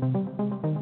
joining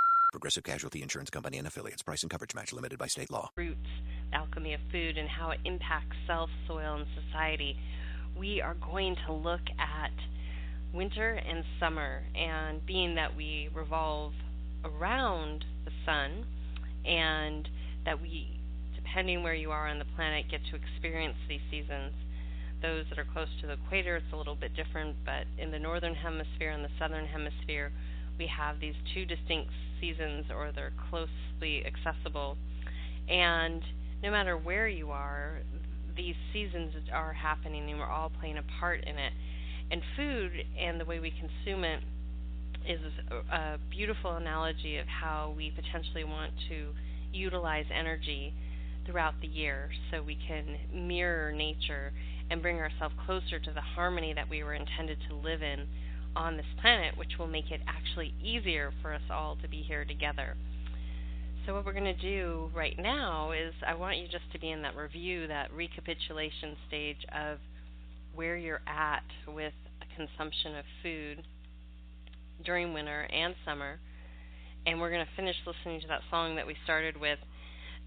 Progressive Casualty Insurance Company and affiliates. Price and coverage match limited by state law. Roots, alchemy of food, and how it impacts self, soil, and society. We are going to look at winter and summer, and being that we revolve around the sun, and that we, depending where you are on the planet, get to experience these seasons. Those that are close to the equator, it's a little bit different, but in the northern hemisphere and the southern hemisphere, we have these two distinct seasons or they're closely accessible. And no matter where you are, these seasons are happening and we're all playing a part in it. And food and the way we consume it is a beautiful analogy of how we potentially want to utilize energy throughout the year so we can mirror nature and bring ourselves closer to the harmony that we were intended to live in on this planet, which will make it actually easier for us all to be here together. So, what we're going to do right now is I want you just to be in that review, that recapitulation stage of where you're at with consumption of food during winter and summer. And we're going to finish listening to that song that we started with.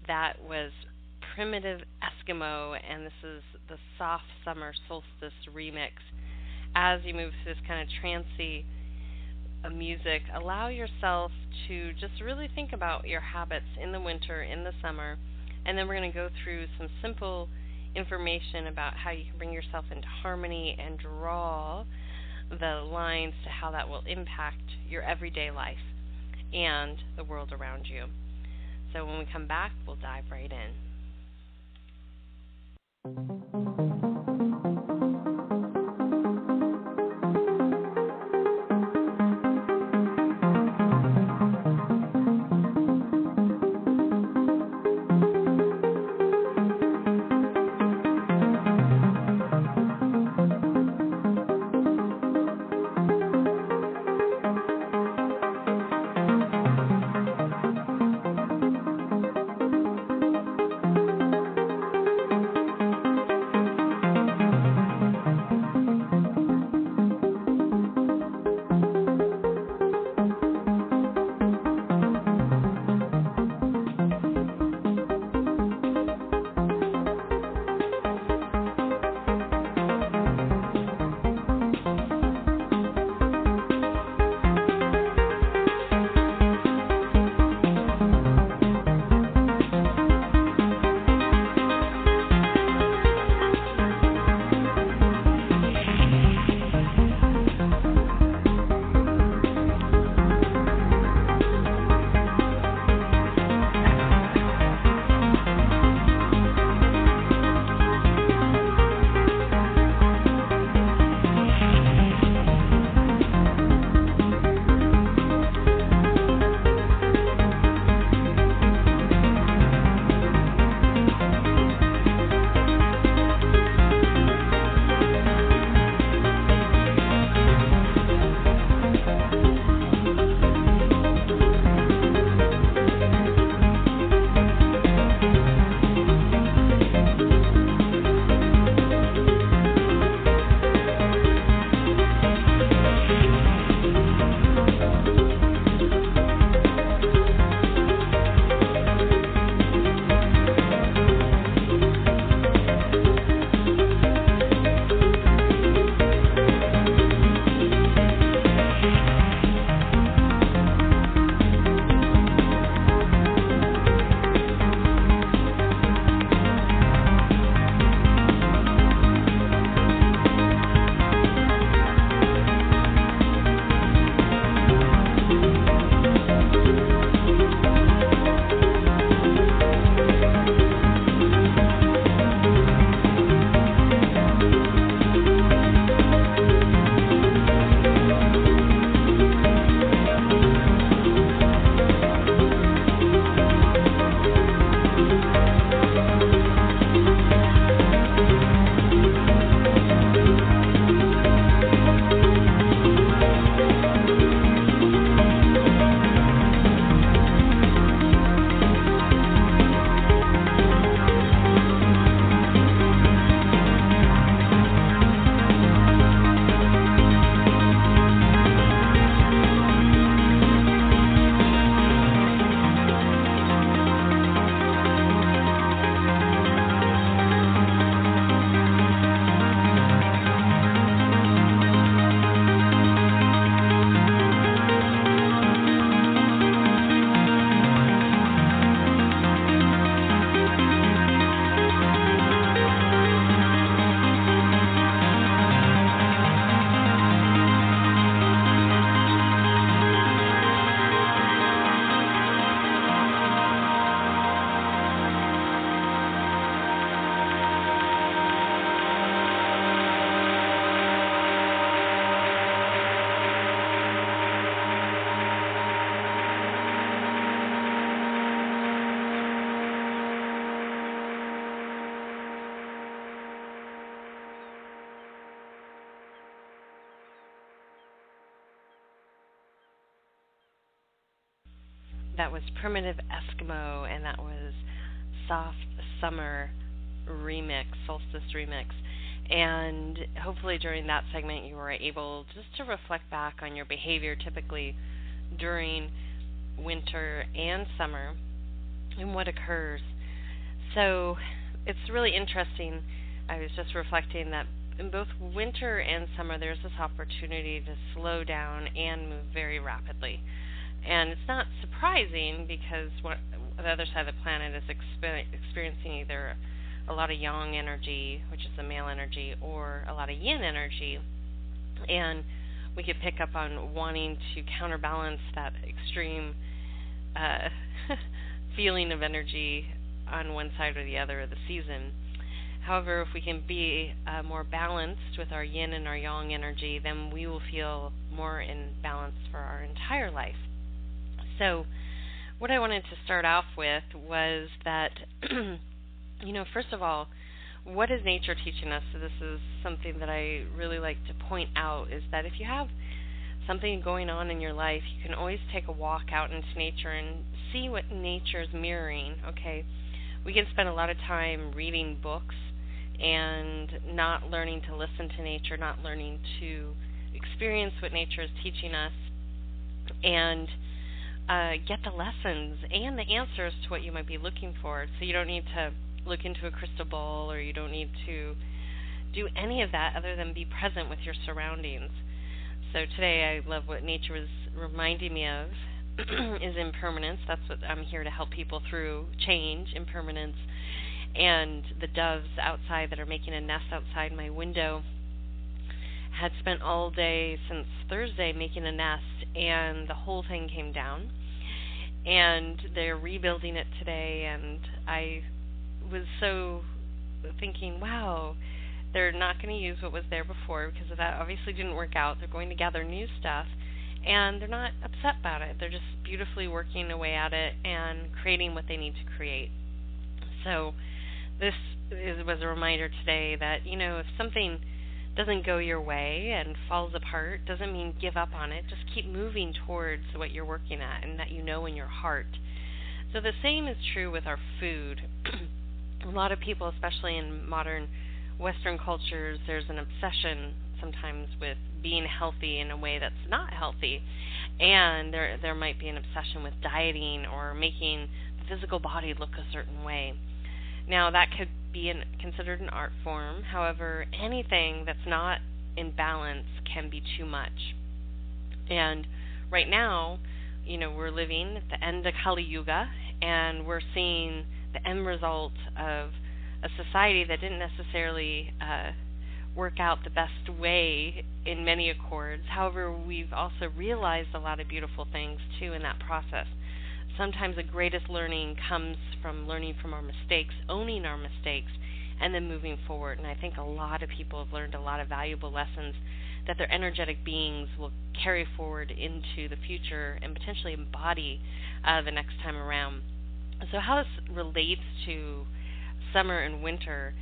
That was Primitive Eskimo, and this is the Soft Summer Solstice remix as you move through this kind of trancy uh, music, allow yourself to just really think about your habits in the winter, in the summer, and then we're going to go through some simple information about how you can bring yourself into harmony and draw the lines to how that will impact your everyday life and the world around you. So when we come back, we'll dive right in. That was Primitive Eskimo, and that was Soft Summer Remix, Solstice Remix. And hopefully during that segment, you were able just to reflect back on your behavior typically during winter and summer and what occurs. So it's really interesting. I was just reflecting that in both winter and summer, there's this opportunity to slow down and move very rapidly. And it's not surprising because what, the other side of the planet is exper- experiencing either a lot of yang energy, which is the male energy, or a lot of yin energy. And we could pick up on wanting to counterbalance that extreme uh, feeling of energy on one side or the other of the season. However, if we can be uh, more balanced with our yin and our yang energy, then we will feel more in balance for our entire life. So, what I wanted to start off with was that, you know, first of all, what is nature teaching us? So, this is something that I really like to point out is that if you have something going on in your life, you can always take a walk out into nature and see what nature is mirroring, okay? We can spend a lot of time reading books and not learning to listen to nature, not learning to experience what nature is teaching us, and uh, get the lessons and the answers to what you might be looking for. So you don't need to look into a crystal ball or you don't need to do any of that other than be present with your surroundings. So today I love what nature was reminding me of is impermanence. That's what I'm here to help people through change, impermanence, and the doves outside that are making a nest outside my window had spent all day since Thursday making a nest and the whole thing came down and they're rebuilding it today and I was so thinking, wow, they're not going to use what was there before because that obviously didn't work out. They're going to gather new stuff and they're not upset about it. They're just beautifully working away at it and creating what they need to create. So this is, was a reminder today that you know if something doesn't go your way and falls apart doesn't mean give up on it. Just keep moving towards what you're working at and that you know in your heart. So the same is true with our food. A lot of people especially in modern western cultures there's an obsession sometimes with being healthy in a way that's not healthy. And there there might be an obsession with dieting or making the physical body look a certain way now, that could be an, considered an art form. However, anything that's not in balance can be too much. And right now, you know, we're living at the end of Kali Yuga, and we're seeing the end result of a society that didn't necessarily uh, work out the best way in many accords. However, we've also realized a lot of beautiful things too in that process sometimes the greatest learning comes from learning from our mistakes, owning our mistakes, and then moving forward. And I think a lot of people have learned a lot of valuable lessons that their energetic beings will carry forward into the future and potentially embody uh, the next time around. So, how this relates to summer and winter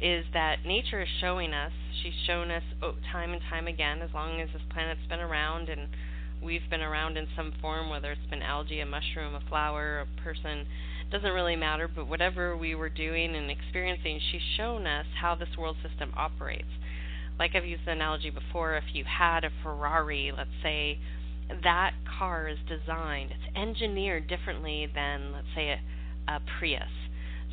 is that nature is showing us, she's shown us oh, time and time again, as long as this planet's been around and we've been around in some form, whether it's been algae, a mushroom, a flower, a person, doesn't really matter, but whatever we were doing and experiencing, she's shown us how this world system operates. Like I've used the analogy before, if you had a Ferrari, let's say, that car is designed, it's engineered differently than, let's say, a, a Prius.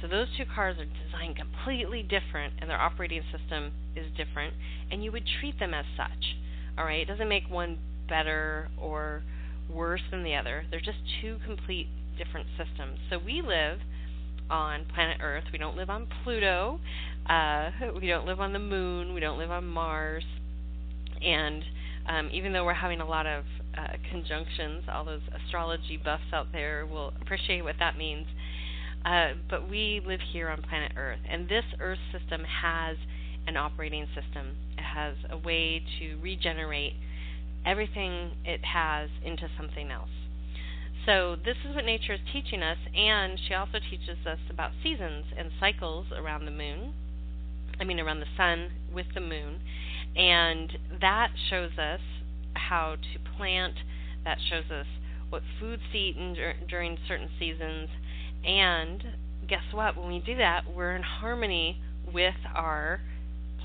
So those two cars are designed completely different, and their operating system is different, and you would treat them as such. All right, it doesn't make one better or worse than the other. They're just two complete different systems. So we live on planet Earth. We don't live on Pluto. Uh, we don't live on the moon. We don't live on Mars. And um, even though we're having a lot of uh, conjunctions, all those astrology buffs out there will appreciate what that means. Uh, but we live here on planet Earth, and this Earth system has an operating system. It has a way to regenerate everything it has into something else. So, this is what nature is teaching us, and she also teaches us about seasons and cycles around the moon. I mean, around the sun with the moon. And that shows us how to plant, that shows us what foods to eat in, during certain seasons. And guess what? When we do that, we're in harmony with our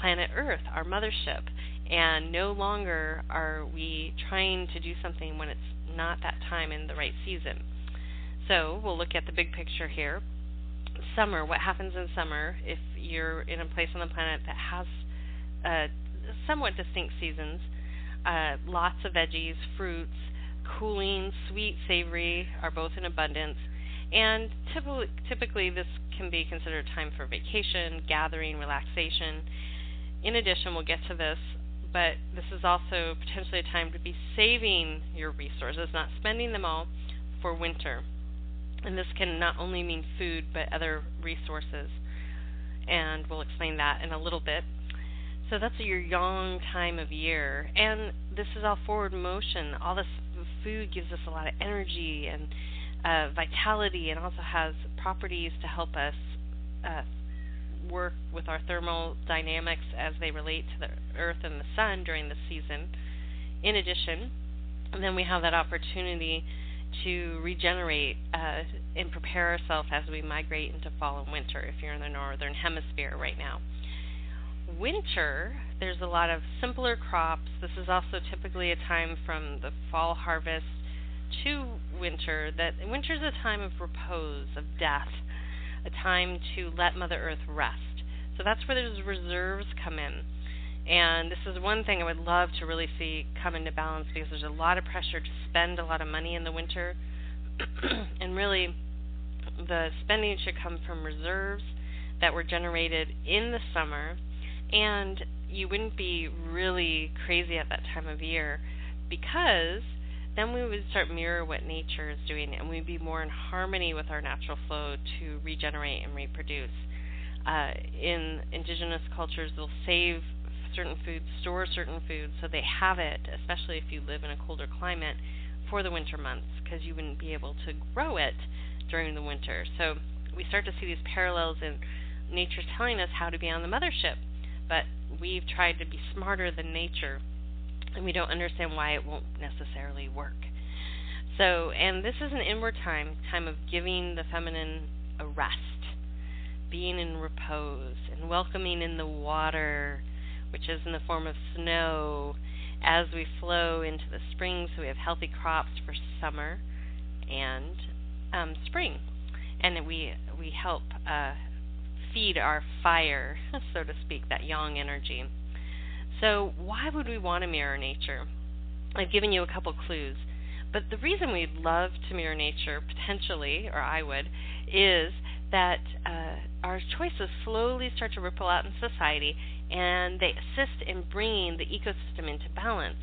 planet Earth, our mothership. And no longer are we trying to do something when it's not that time in the right season. So we'll look at the big picture here. Summer, what happens in summer if you're in a place on the planet that has uh, somewhat distinct seasons? Uh, lots of veggies, fruits, cooling, sweet, savory are both in abundance. And typically, typically, this can be considered time for vacation, gathering, relaxation. In addition, we'll get to this, but this is also potentially a time to be saving your resources, not spending them all for winter. And this can not only mean food, but other resources. And we'll explain that in a little bit. So that's your yang time of year. And this is all forward motion. All this food gives us a lot of energy and uh, vitality and also has properties to help us uh, work with our thermal dynamics as they relate to the earth and the sun during the season. In addition, then we have that opportunity to regenerate uh, and prepare ourselves as we migrate into fall and winter if you're in the northern hemisphere right now. Winter, there's a lot of simpler crops. This is also typically a time from the fall harvest to winter that winter is a time of repose, of death, a time to let Mother Earth rest. So that's where those reserves come in. And this is one thing I would love to really see come into balance because there's a lot of pressure to spend a lot of money in the winter. and really, the spending should come from reserves that were generated in the summer. And you wouldn't be really crazy at that time of year because then we would start mirror what nature is doing and we'd be more in harmony with our natural flow to regenerate and reproduce. Uh, in indigenous cultures, they'll save certain foods, store certain foods, so they have it, especially if you live in a colder climate, for the winter months, because you wouldn't be able to grow it during the winter. So we start to see these parallels in nature's telling us how to be on the mothership, but we've tried to be smarter than nature, and we don't understand why it won't necessarily work. So, and this is an inward time, time of giving the feminine a rest, being in repose, and welcoming in the water which is in the form of snow, as we flow into the spring, so we have healthy crops for summer and um, spring, and we we help uh, feed our fire, so to speak, that yang energy. So why would we want to mirror nature? I've given you a couple clues, but the reason we'd love to mirror nature potentially, or I would, is that uh, our choices slowly start to ripple out in society and they assist in bringing the ecosystem into balance.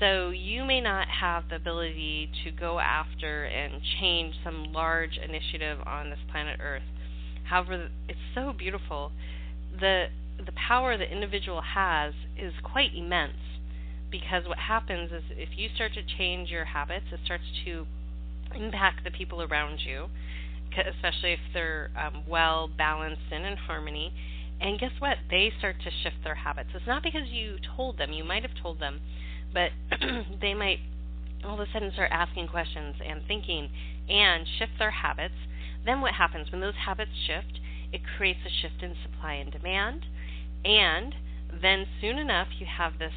So you may not have the ability to go after and change some large initiative on this planet Earth. However, it's so beautiful. The the power the individual has is quite immense because what happens is if you start to change your habits, it starts to impact the people around you, especially if they're um, well balanced and in harmony and guess what? They start to shift their habits. It's not because you told them, you might have told them, but they might all of a sudden start asking questions and thinking and shift their habits. Then what happens when those habits shift? It creates a shift in supply and demand. And then soon enough, you have this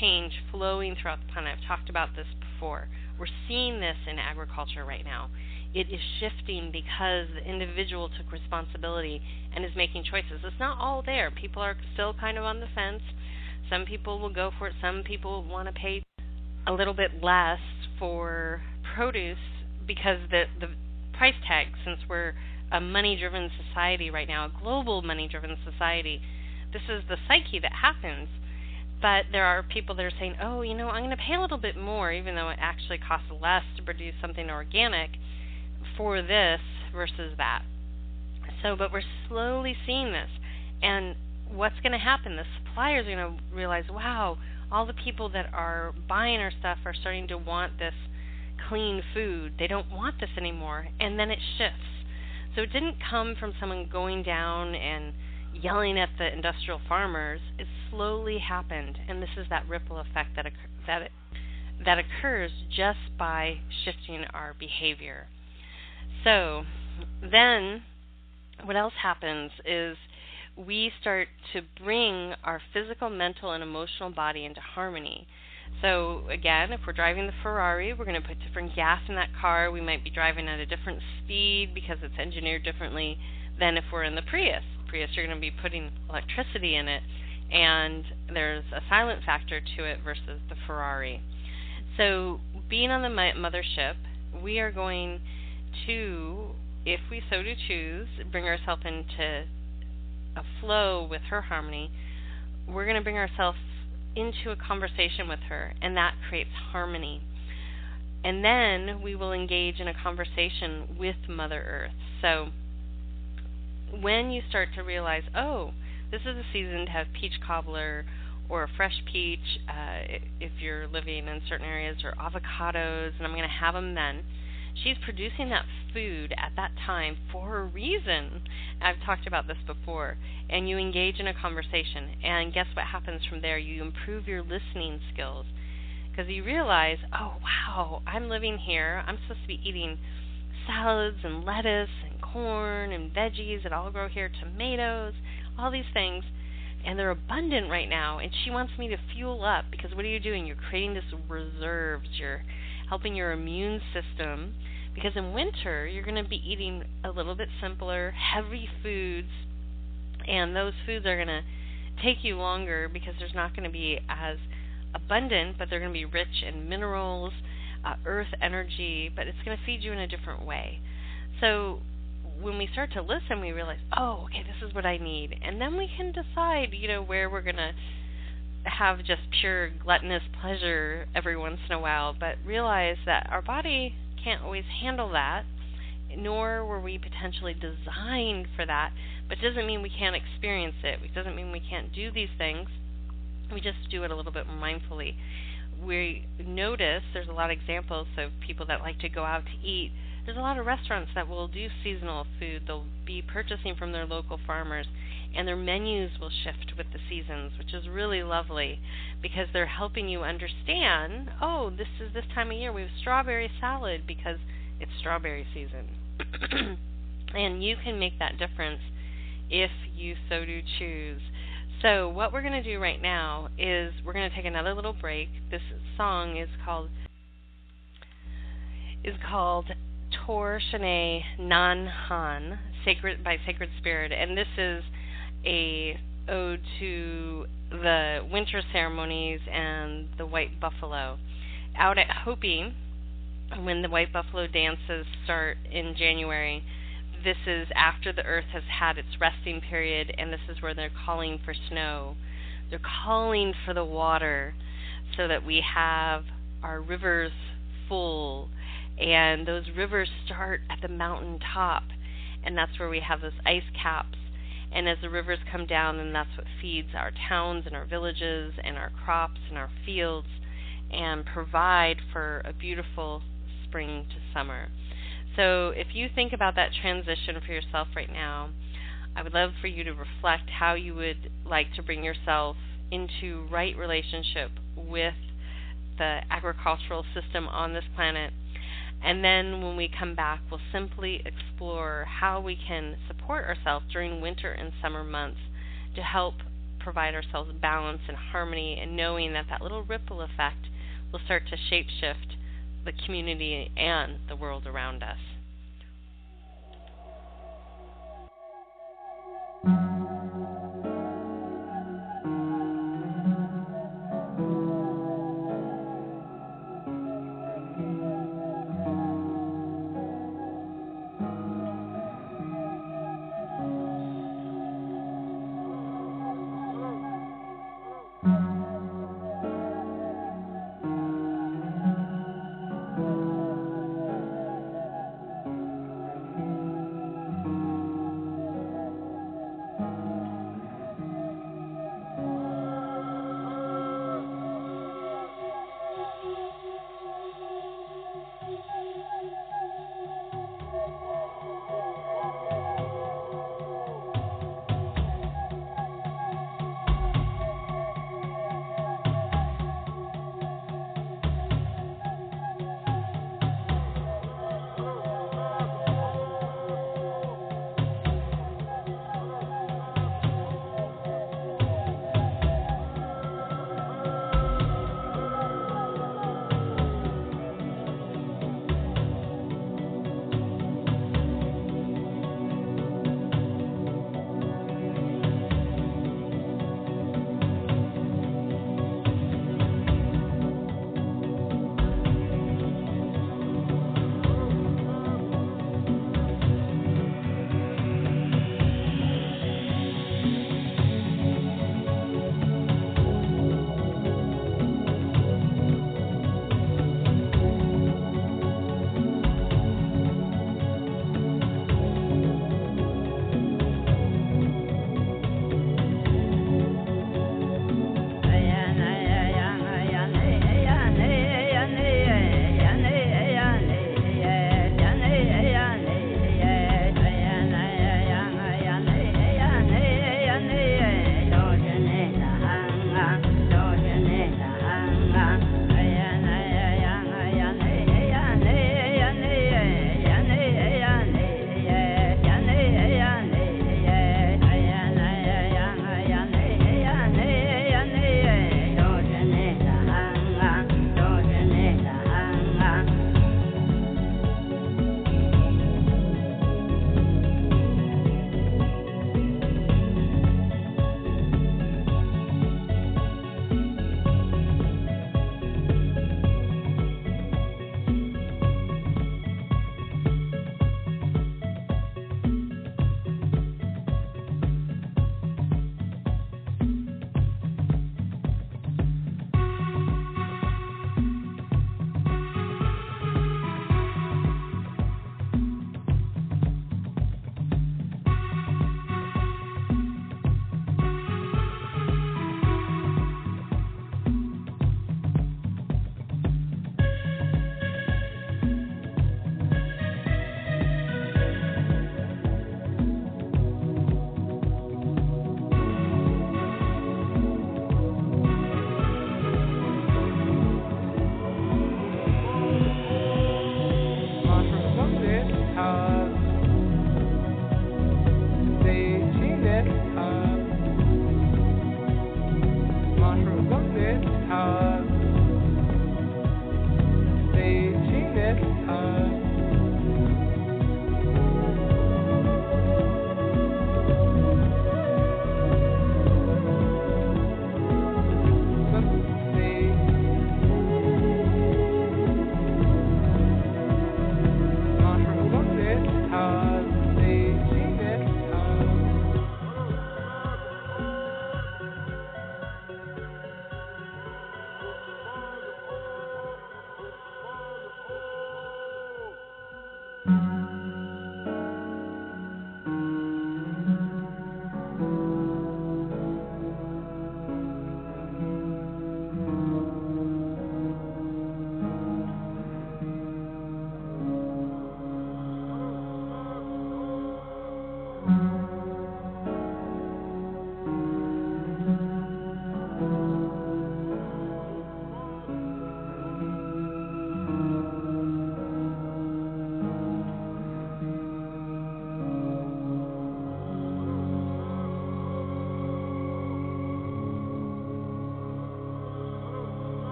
change flowing throughout the planet. I've talked about this before. We're seeing this in agriculture right now it is shifting because the individual took responsibility and is making choices. It's not all there. People are still kind of on the fence. Some people will go for it. Some people want to pay a little bit less for produce because the the price tag since we're a money driven society right now, a global money driven society, this is the psyche that happens. But there are people that are saying, "Oh, you know, I'm going to pay a little bit more even though it actually costs less to produce something organic." for this versus that. So, but we're slowly seeing this. And what's going to happen? The suppliers are going to realize, wow, all the people that are buying our stuff are starting to want this clean food. They don't want this anymore. And then it shifts. So it didn't come from someone going down and yelling at the industrial farmers. It slowly happened. And this is that ripple effect that, that that occurs just by shifting our behavior. So then what else happens is we start to bring our physical, mental, and emotional body into harmony. So, again, if we're driving the Ferrari, we're going to put different gas in that car. We might be driving at a different speed because it's engineered differently than if we're in the Prius. Prius, you're going to be putting electricity in it, and there's a silent factor to it versus the Ferrari. So, being on the mothership, we are going to, if we so do choose, bring ourselves into a flow with her harmony. We're going to bring ourselves into a conversation with her, and that creates harmony. And then we will engage in a conversation with Mother Earth. So when you start to realize, oh, this is a season to have peach cobbler or a fresh peach uh, if you're living in certain areas, or avocados, and I'm going to have them then. She's producing that food at that time for a reason. I've talked about this before. And you engage in a conversation. And guess what happens from there? You improve your listening skills. Because you realize, oh, wow, I'm living here. I'm supposed to be eating salads and lettuce and corn and veggies that all grow here, tomatoes, all these things. And they're abundant right now. And she wants me to fuel up because what are you doing? You're creating this reserves. You're helping your immune system because in winter you're going to be eating a little bit simpler, heavy foods, and those foods are going to take you longer because there's not going to be as abundant, but they're going to be rich in minerals, uh, earth energy, but it's going to feed you in a different way. So when we start to listen, we realize, oh, okay, this is what I need, and then we can decide, you know, where we're going to have just pure gluttonous pleasure every once in a while, but realize that our body can't always handle that, nor were we potentially designed for that. But it doesn't mean we can't experience it. It doesn't mean we can't do these things. We just do it a little bit more mindfully. We notice there's a lot of examples of people that like to go out to eat. There's a lot of restaurants that will do seasonal food. They'll be purchasing from their local farmers and their menus will shift with the seasons, which is really lovely because they're helping you understand, oh, this is this time of year we have strawberry salad because it's strawberry season. and you can make that difference if you so do choose. So, what we're going to do right now is we're going to take another little break. This song is called is called Tor Shanae Nan Han, Sacred by Sacred Spirit, and this is a ode to the winter ceremonies and the white buffalo. Out at Hopi, when the white buffalo dances start in January, this is after the earth has had its resting period, and this is where they're calling for snow. They're calling for the water so that we have our rivers full, and those rivers start at the mountain top, and that's where we have those ice caps and as the rivers come down, then that's what feeds our towns and our villages and our crops and our fields and provide for a beautiful spring to summer. So if you think about that transition for yourself right now, I would love for you to reflect how you would like to bring yourself into right relationship with the agricultural system on this planet and then when we come back, we'll simply explore how we can support ourselves during winter and summer months to help provide ourselves balance and harmony and knowing that that little ripple effect will start to shapeshift the community and the world around us.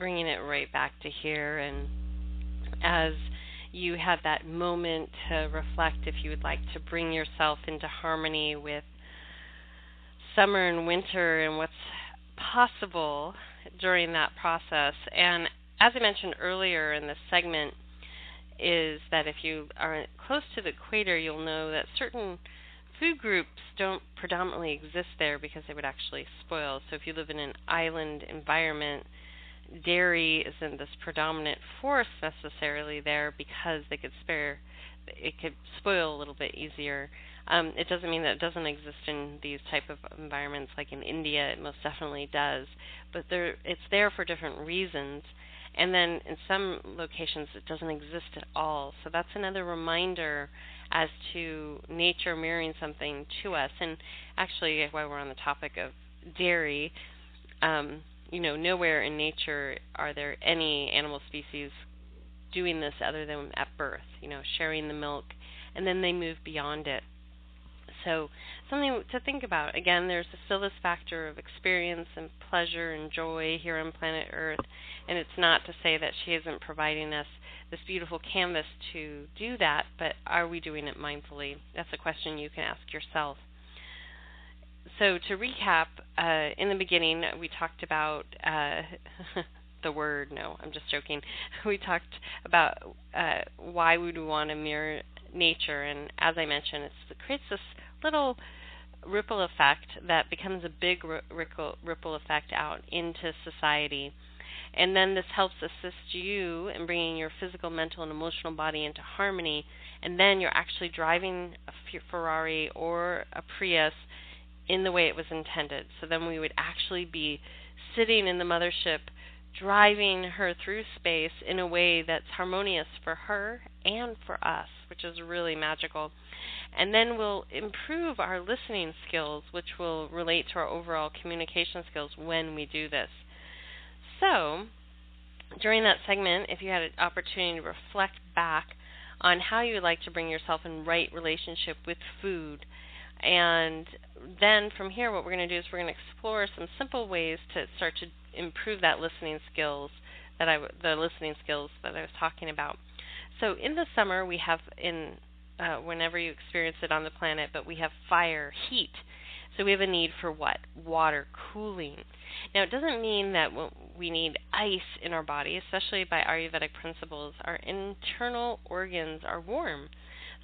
Bringing it right back to here. And as you have that moment to reflect, if you would like to bring yourself into harmony with summer and winter and what's possible during that process. And as I mentioned earlier in this segment, is that if you are close to the equator, you'll know that certain food groups don't predominantly exist there because they would actually spoil. So if you live in an island environment, dairy isn't this predominant force necessarily there because they could spare it could spoil a little bit easier. Um, it doesn't mean that it doesn't exist in these type of environments like in India it most definitely does, but there it's there for different reasons. And then in some locations it doesn't exist at all. So that's another reminder as to nature mirroring something to us. And actually, while we're on the topic of dairy, um, you know, nowhere in nature are there any animal species doing this other than at birth, you know, sharing the milk, and then they move beyond it. So, something to think about. Again, there's still this factor of experience and pleasure and joy here on planet Earth, and it's not to say that she isn't providing us this beautiful canvas to do that, but are we doing it mindfully? That's a question you can ask yourself. So, to recap, uh, in the beginning, we talked about uh, the word. No, I'm just joking. We talked about uh, why would we want to mirror nature, and as I mentioned, it creates this little ripple effect that becomes a big ripple, ripple effect out into society. And then this helps assist you in bringing your physical, mental, and emotional body into harmony. And then you're actually driving a Ferrari or a Prius in the way it was intended. So then we would actually be sitting in the mothership, driving her through space in a way that's harmonious for her and for us, which is really magical. And then we'll improve our listening skills, which will relate to our overall communication skills when we do this. So, during that segment, if you had an opportunity to reflect back on how you would like to bring yourself in right relationship with food, and then from here, what we're going to do is we're going to explore some simple ways to start to improve that listening skills that I the listening skills that I was talking about. So in the summer, we have in uh, whenever you experience it on the planet, but we have fire, heat. So we have a need for what? Water, cooling. Now, it doesn't mean that we need ice in our body, especially by Ayurvedic principles. Our internal organs are warm.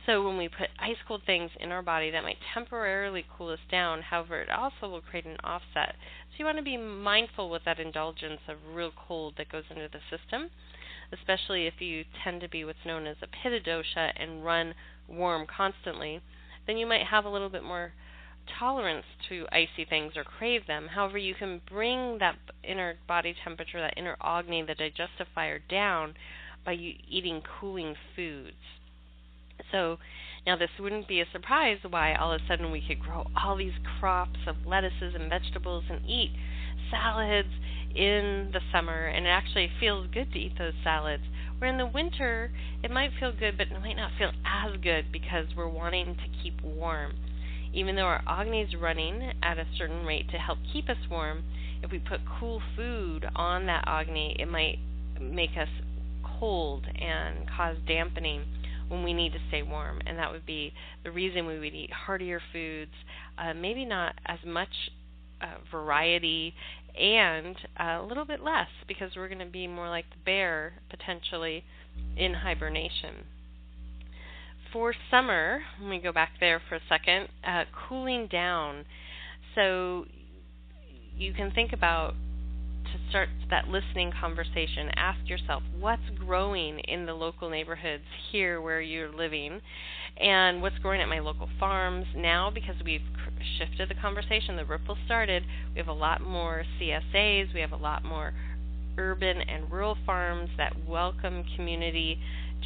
So when we put ice cold things in our body, that might temporarily cool us down. However, it also will create an offset. So you want to be mindful with that indulgence of real cold that goes into the system, especially if you tend to be what's known as a pitta dosha and run warm constantly. Then you might have a little bit more tolerance to icy things or crave them. However, you can bring that inner body temperature, that inner agni, the digestive fire down by eating cooling foods. So now this wouldn't be a surprise why all of a sudden we could grow all these crops of lettuces and vegetables and eat salads in the summer and it actually feels good to eat those salads. Where in the winter it might feel good but it might not feel as good because we're wanting to keep warm. Even though our Agni is running at a certain rate to help keep us warm, if we put cool food on that Agni, it might make us cold and cause dampening when we need to stay warm. And that would be the reason we would eat heartier foods, uh, maybe not as much uh, variety, and uh, a little bit less because we're going to be more like the bear potentially in hibernation for summer, let me go back there for a second, uh, cooling down. So you can think about to start that listening conversation, ask yourself what's growing in the local neighborhoods here where you're living? And what's growing at my local farms. Now, because we've shifted the conversation, the ripple started, we have a lot more CSAs, we have a lot more urban and rural farms that welcome community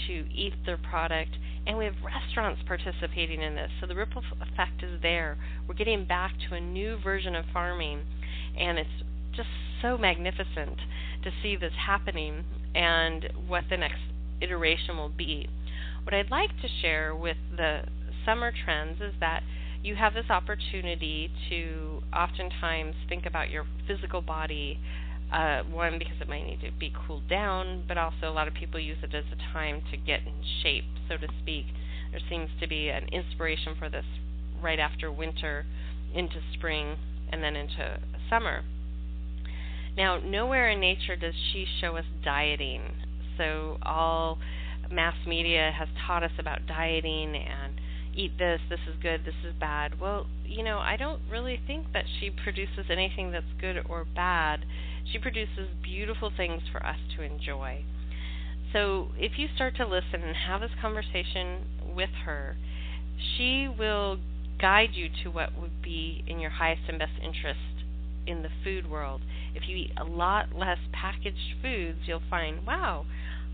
to eat their product. And we have restaurants participating in this. So the ripple effect is there. We're getting back to a new version of farming, and it's just so magnificent to see this happening and what the next iteration will be. What I'd like to share with the summer trends is that you have this opportunity to oftentimes think about your physical body Uh, one because it might need to be cooled down, but also a lot of people use it as a time to get in shape, so to speak. There seems to be an inspiration for this right after winter into spring and then into summer. Now, nowhere in nature does she show us dieting. So, all mass media has taught us about dieting and eat this, this is good, this is bad. Well, you know, I don't really think that she produces anything that's good or bad. She produces beautiful things for us to enjoy. So, if you start to listen and have this conversation with her, she will guide you to what would be in your highest and best interest in the food world. If you eat a lot less packaged foods, you'll find, wow,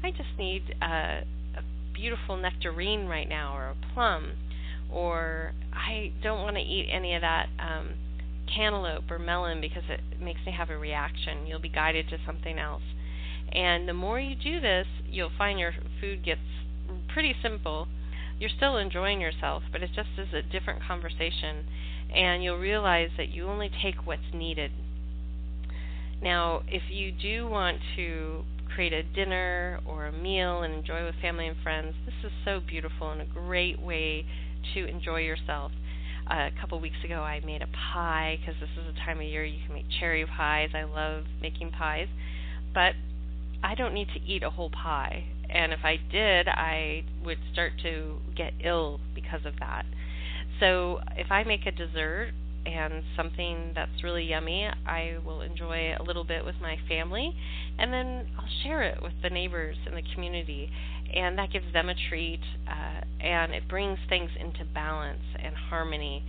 I just need a, a beautiful nectarine right now or a plum, or I don't want to eat any of that um, cantaloupe or melon because it makes me have a reaction. You'll be guided to something else. And the more you do this, you'll find your food gets pretty simple. You're still enjoying yourself, but it just is a different conversation. And you'll realize that you only take what's needed. Now, if you do want to create a dinner or a meal and enjoy with family and friends, this is so beautiful and a great way to enjoy yourself. Uh, a couple weeks ago, I made a pie because this is the time of year you can make cherry pies. I love making pies, but I don't need to eat a whole pie. And if I did, I would start to get ill because of that. So if I make a dessert and something that's really yummy, I will enjoy a little bit with my family, and then I'll share it with the neighbors in the community, and that gives them a treat, uh, and it brings things into balance and harmony.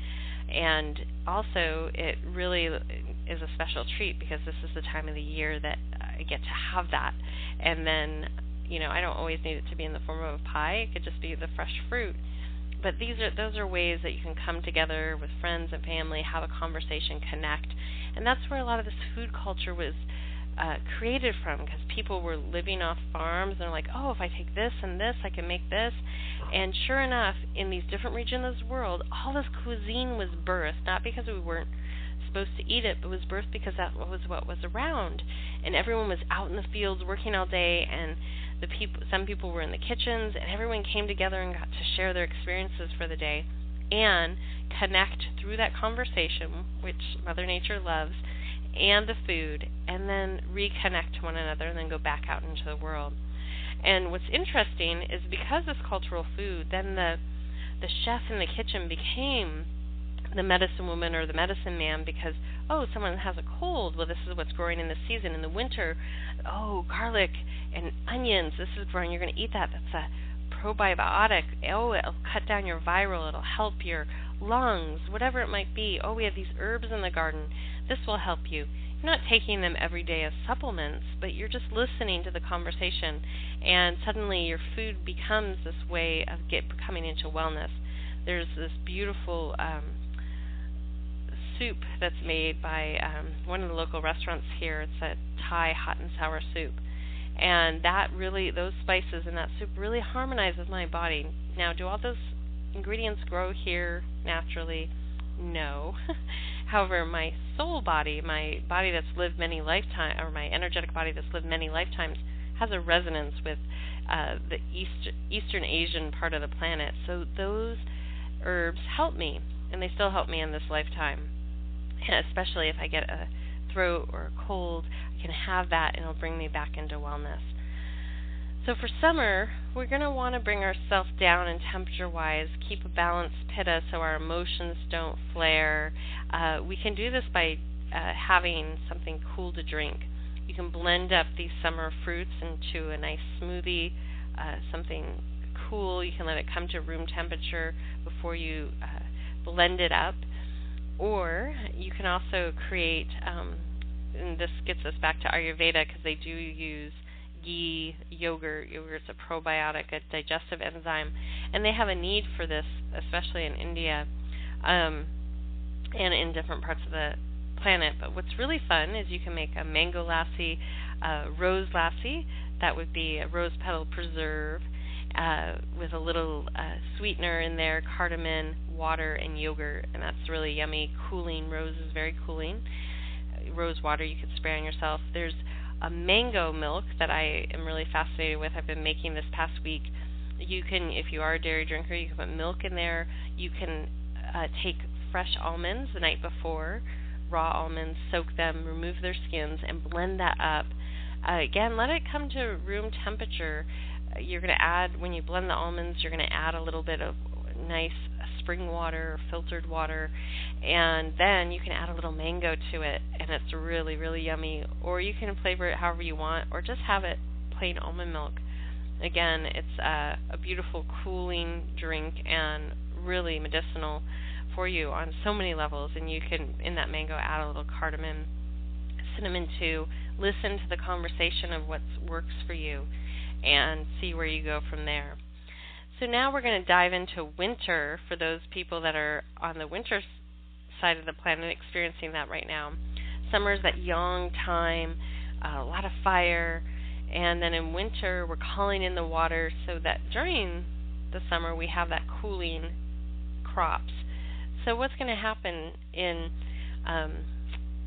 And also, it really is a special treat because this is the time of the year that I get to have that. And then, you know, I don't always need it to be in the form of a pie. It could just be the fresh fruit but these are those are ways that you can come together with friends and family, have a conversation, connect, and that's where a lot of this food culture was uh, created from because people were living off farms and they're like, oh, if I take this and this, I can make this. And sure enough, in these different regions of the world, all this cuisine was birthed, not because we weren't supposed to eat it, but was birthed because that was what was around. And everyone was out in the fields working all day and the people some people were in the kitchens and everyone came together and got to share their experiences for the day and connect through that conversation which mother nature loves and the food and then reconnect to one another and then go back out into the world and what's interesting is because it's cultural food then the the chef in the kitchen became the medicine woman or the medicine man because oh someone has a cold. Well this is what's growing in the season. In the winter oh garlic and onions. This is growing. You're going to eat that. That's a probiotic. Oh it'll cut down your viral. It'll help your lungs whatever it might be. Oh we have these herbs in the garden. This will help you. You're not taking them every day as supplements but you're just listening to the conversation and suddenly your food becomes this way of get coming into wellness. There's this beautiful um, soup that's made by um, one of the local restaurants here. It's a Thai hot and sour soup, and that really those spices in that soup really harmonizes my body. Now, do all those ingredients grow here naturally? No. However, my soul body, my body that's lived many lifetimes, or my energetic body that's lived many lifetimes, has a resonance with uh, the East, Eastern Asian part of the planet. So those herbs help me, and they still help me in this lifetime. Especially if I get a throat or a cold, I can have that and it'll bring me back into wellness. So for summer, we're going to want to bring ourselves down in temperature wise, keep a balanced pitta so our emotions don't flare. Uh, we can do this by uh, having something cool to drink. You can blend up these summer fruits into a nice smoothie, uh, something cool. You can let it come to room temperature before you uh, blend it up. Or you can also create, um, and this gets us back to Ayurveda because they do use ghee, yogurt. Yogurt's a probiotic, a digestive enzyme, and they have a need for this, especially in India um, and in different parts of the planet. But what's really fun is you can make a mango lassi, a rose lassi. That would be a rose petal preserve uh, with a little uh, sweetener in there, cardamom, water, and yogurt, and that's really yummy. Cooling rose is very cooling. rose water you could spray on yourself. There's a mango milk that I am really fascinated with. I've been making this past week. You can, if you are a dairy drinker, you can put milk in there. You can uh, take fresh almonds the night before, raw almonds, soak them, remove their skins, and blend that up. Uh, again, let it come to room temperature. You're going to add, when you blend the almonds, you're going to add a little bit of nice spring water or filtered water, and then you can add a little mango to it, and it's really, really yummy. Or you can flavor it however you want, or just have it plain almond milk. Again, it's a, a beautiful cooling drink and really medicinal for you on so many levels. And you can, in that mango, add a little cardamom, cinnamon too. Listen to the conversation of what works for you and see where you go from there. So now we're going to dive into winter for those people that are on the winter side of the planet experiencing that right now. Summer is that young time, a lot of fire, and then in winter we're calling in the water so that during the summer we have that cooling crops. So what's going to happen in um,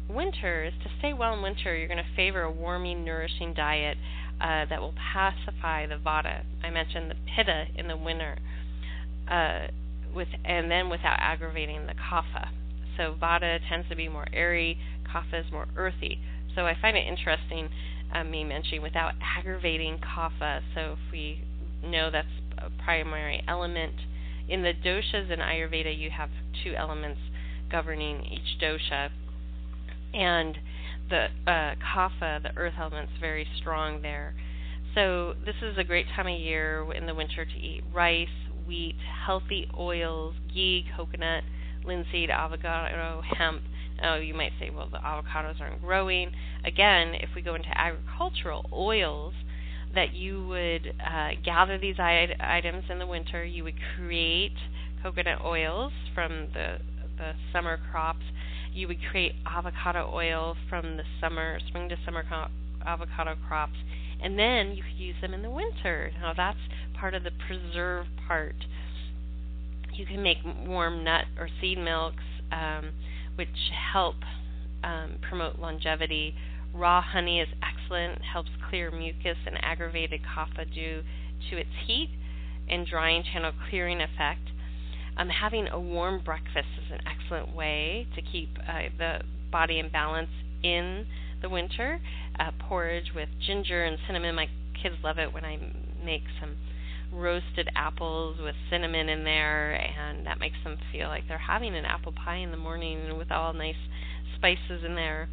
winter is to stay well in winter, you're going to favor a warming, nourishing diet uh, that will pacify the vata. I mentioned the pitta in the winter, uh, with and then without aggravating the kapha. So vata tends to be more airy, kapha is more earthy. So I find it interesting uh, me mentioning without aggravating kapha. So if we know that's a primary element in the doshas in Ayurveda, you have two elements governing each dosha, and the uh, kapha, the earth element's very strong there. So this is a great time of year in the winter to eat rice, wheat, healthy oils, ghee, coconut, linseed, avocado, hemp. Oh, you might say, well, the avocados aren't growing. Again, if we go into agricultural oils, that you would uh, gather these items in the winter. You would create coconut oils from the the summer crops you would create avocado oil from the summer, spring to summer co- avocado crops, and then you could use them in the winter. Now that's part of the preserve part. You can make warm nut or seed milks, um, which help um, promote longevity. Raw honey is excellent, helps clear mucus and aggravated kapha due to its heat and drying channel clearing effect. Um, having a warm breakfast is an excellent way to keep uh, the body in balance in the winter. Uh, porridge with ginger and cinnamon. My kids love it when I make some roasted apples with cinnamon in there, and that makes them feel like they're having an apple pie in the morning with all nice spices in there.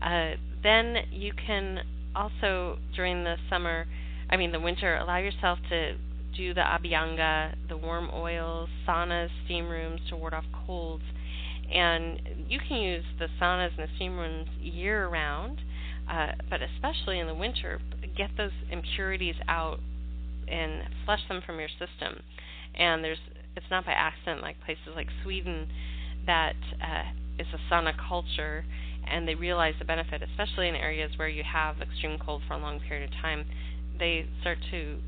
Uh, then you can also, during the summer, I mean the winter, allow yourself to do the abhyanga, the warm oils, saunas, steam rooms to ward off colds. And you can use the saunas and the steam rooms year round, uh, but especially in the winter, get those impurities out and flush them from your system. And there's it's not by accident like places like Sweden that uh, is a sauna culture and they realize the benefit, especially in areas where you have extreme cold for a long period of time. They start to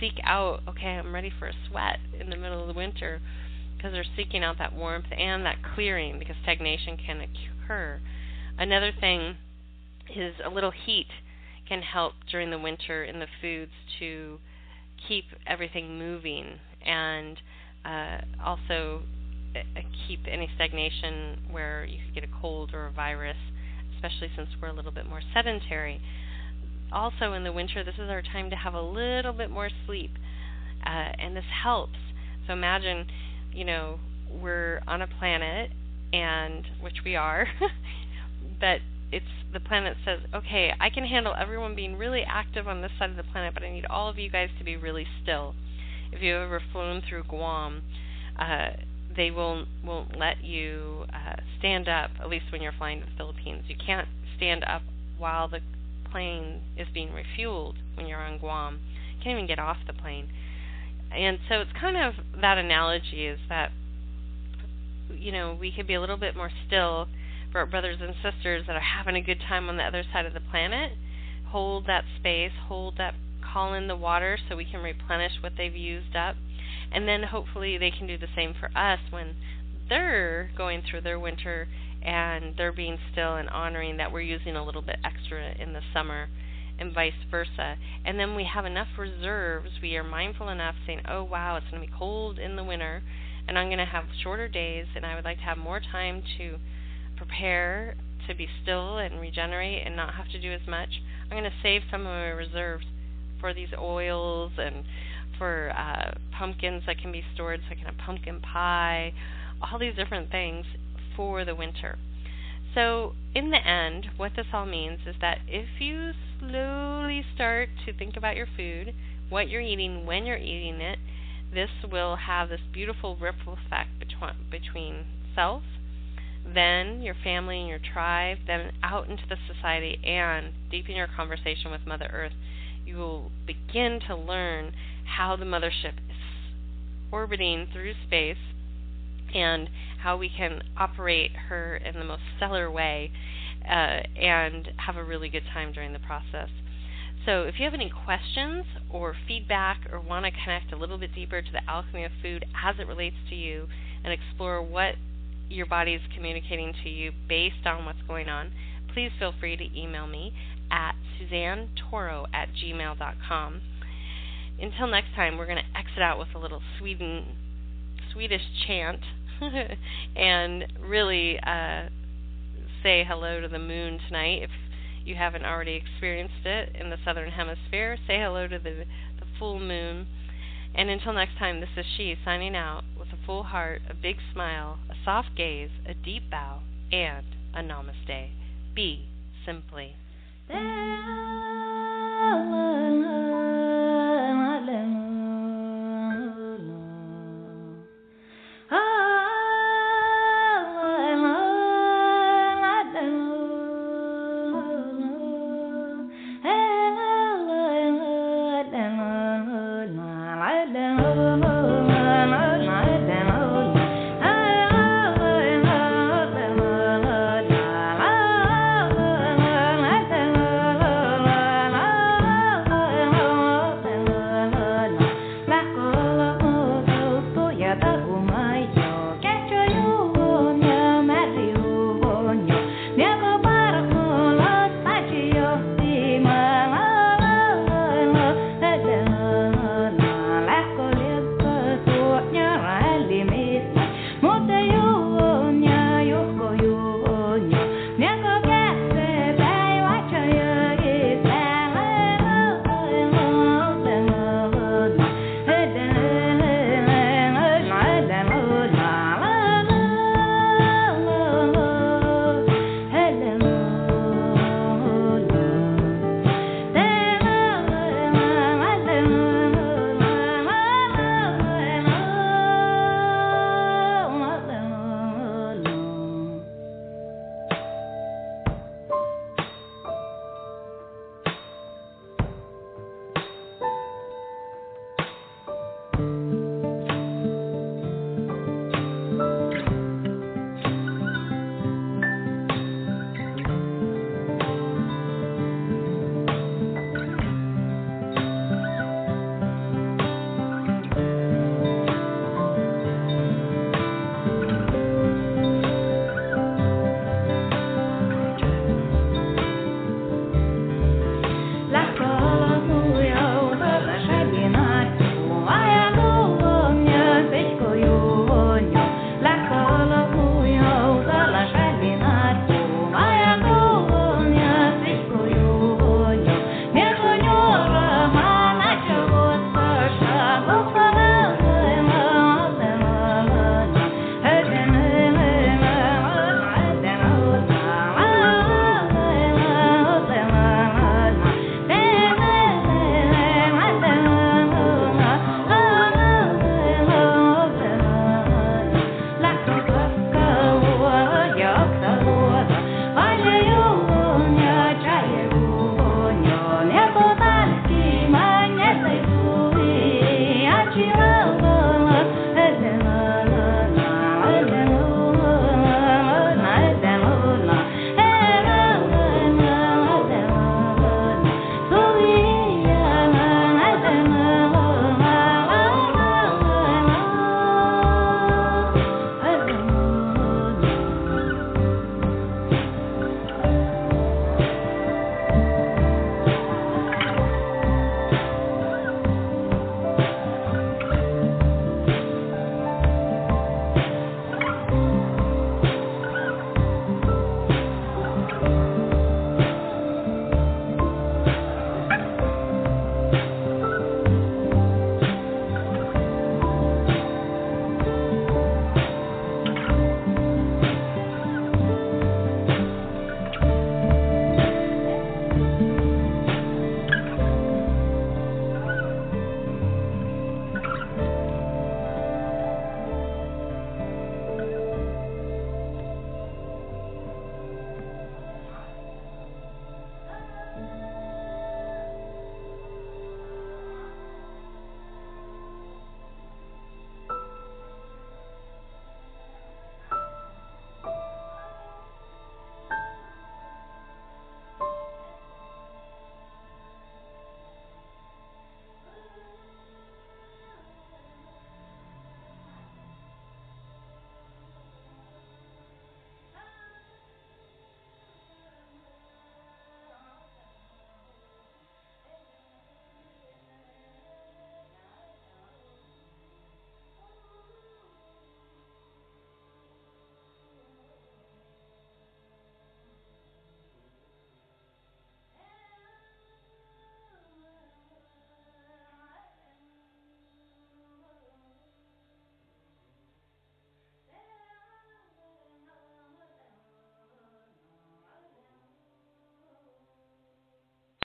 seek out, okay, I'm ready for a sweat in the middle of the winter because they're seeking out that warmth and that clearing because stagnation can occur. Another thing is a little heat can help during the winter in the foods to keep everything moving and uh, also uh, keep any stagnation where you could get a cold or a virus, especially since we're a little bit more sedentary also in the winter, this is our time to have a little bit more sleep, uh, and this helps. So imagine, you know, we're on a planet, and which we are, but it's the planet says, okay, I can handle everyone being really active on this side of the planet, but I need all of you guys to be really still. If you've ever flown through Guam, uh, they will won't let you uh, stand up. At least when you're flying to the Philippines, you can't stand up while the plane is being refueled when you're on Guam. You can't even get off the plane. And so it's kind of that analogy is that you know, we could be a little bit more still for our brothers and sisters that are having a good time on the other side of the planet. Hold that space, hold that call in the water so we can replenish what they've used up. And then hopefully they can do the same for us when they're going through their winter and they're being still and honoring that we're using a little bit extra in the summer and vice versa. And then we have enough reserves. We are mindful enough saying, oh, wow, it's going to be cold in the winter and I'm going to have shorter days and I would like to have more time to prepare to be still and regenerate and not have to do as much. I'm going to save some of my reserves for these oils and for uh, pumpkins that can be stored, so I can have pumpkin pie, all these different things for the winter. So, in the end, what this all means is that if you slowly start to think about your food, what you're eating, when you're eating it, this will have this beautiful ripple effect between, between self, then your family and your tribe, then out into the society, and deep in your conversation with Mother Earth, you will begin to learn how the mothership is orbiting through space and how we can operate her in the most stellar way uh, and have a really good time during the process. So, if you have any questions or feedback or want to connect a little bit deeper to the alchemy of food as it relates to you and explore what your body is communicating to you based on what's going on, please feel free to email me at suzannetoro at gmail.com. Until next time, we're going to exit out with a little Sweden, Swedish chant and really uh, say hello to the moon tonight. If you haven't already experienced it in the southern hemisphere, say hello to the, the full moon. And until next time, this is she signing out with a full heart, a big smile, a soft gaze, a deep bow, and a namaste. Be simply. There